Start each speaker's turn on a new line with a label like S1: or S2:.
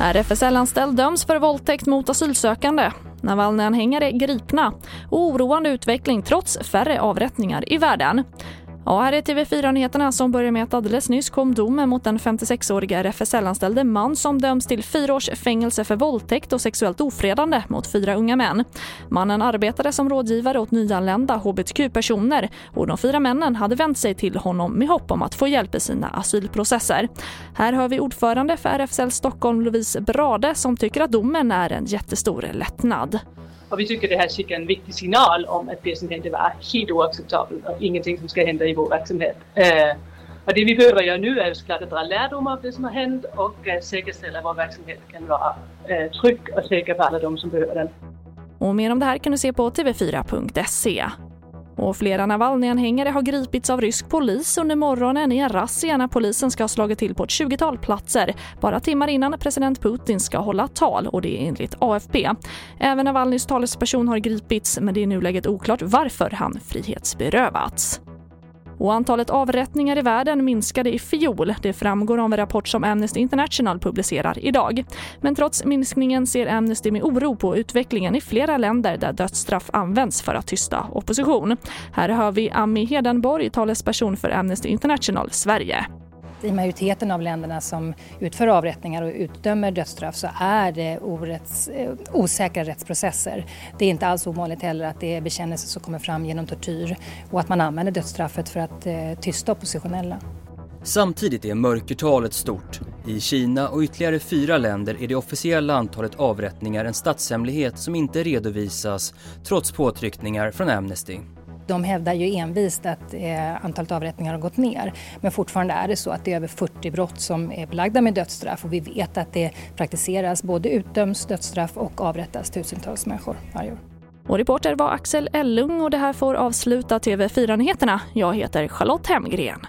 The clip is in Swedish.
S1: RFSL-anställd döms för våldtäkt mot asylsökande. Navalny-anhängare gripna och oroande utveckling trots färre avrättningar i världen. Ja, här är TV4-nyheterna som börjar med att alldeles nyss kom domen mot den 56-åriga RFSL-anställde man som döms till fyra års fängelse för våldtäkt och sexuellt ofredande mot fyra unga män. Mannen arbetade som rådgivare åt nyanlända hbtq-personer och de fyra männen hade vänt sig till honom med hopp om att få hjälp i sina asylprocesser. Här hör vi ordförande för RFSL Stockholm, Louise Brade, som tycker att domen är en jättestor lättnad.
S2: Och vi tycker det här skickar en viktig signal om att det som hände var helt oacceptabelt och ingenting som ska hända i vår verksamhet. Eh, och det vi behöver göra nu är såklart att dra lärdom av det som har hänt och eh, säkerställa att vår verksamhet kan vara eh, trygg och säker för alla de som behöver den.
S1: Och mer om det här kan du se på tv4.se. Och flera Navalny-anhängare har gripits av rysk polis under morgonen i en razzia när polisen ska ha slagit till på ett 20-tal platser bara timmar innan president Putin ska hålla tal och det är enligt AFP. Även Navalnys talesperson har gripits men det är i nuläget oklart varför han frihetsberövats. Och antalet avrättningar i världen minskade i fjol. Det framgår av en rapport som Amnesty International publicerar idag. Men trots minskningen ser Amnesty med oro på utvecklingen i flera länder där dödsstraff används för att tysta opposition. Här hör vi Ami Hedenborg, talesperson för Amnesty International Sverige
S3: i majoriteten av länderna som utför avrättningar och utdömer dödsstraff så är det orätts, eh, osäkra rättsprocesser. Det är inte alls ovanligt heller att det är bekännelser som kommer fram genom tortyr och att man använder dödsstraffet för att eh, tysta oppositionella.
S4: Samtidigt är mörkertalet stort. I Kina och ytterligare fyra länder är det officiella antalet avrättningar en statshemlighet som inte redovisas trots påtryckningar från Amnesty.
S3: De hävdar ju envist att eh, antalet avrättningar har gått ner. Men fortfarande är det så att det är över 40 brott som är belagda med dödsstraff och vi vet att det praktiseras, både utdöms dödsstraff och avrättas tusentals människor varje år.
S1: Och reporter var Axel Ellung och det här får avsluta TV4-nyheterna. Jag heter Charlotte Hemgren.